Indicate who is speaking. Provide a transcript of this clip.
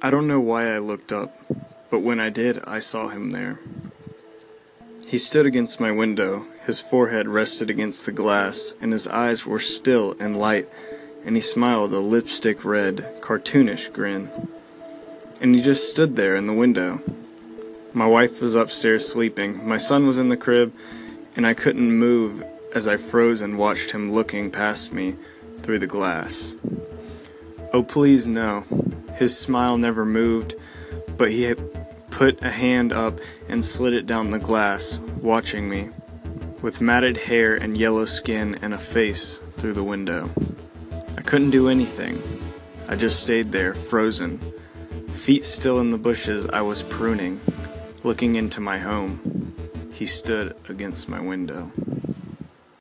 Speaker 1: I don't know why I looked up, but when I did, I saw him there. He stood against my window, his forehead rested against the glass, and his eyes were still and light, and he smiled a lipstick red, cartoonish grin. And he just stood there in the window. My wife was upstairs sleeping, my son was in the crib, and I couldn't move as I froze and watched him looking past me through the glass. Oh, please, no. His smile never moved, but he put a hand up and slid it down the glass, watching me, with matted hair and yellow skin and a face through the window. I couldn't do anything. I just stayed there, frozen. Feet still in the bushes, I was pruning, looking into my home. He stood against my window.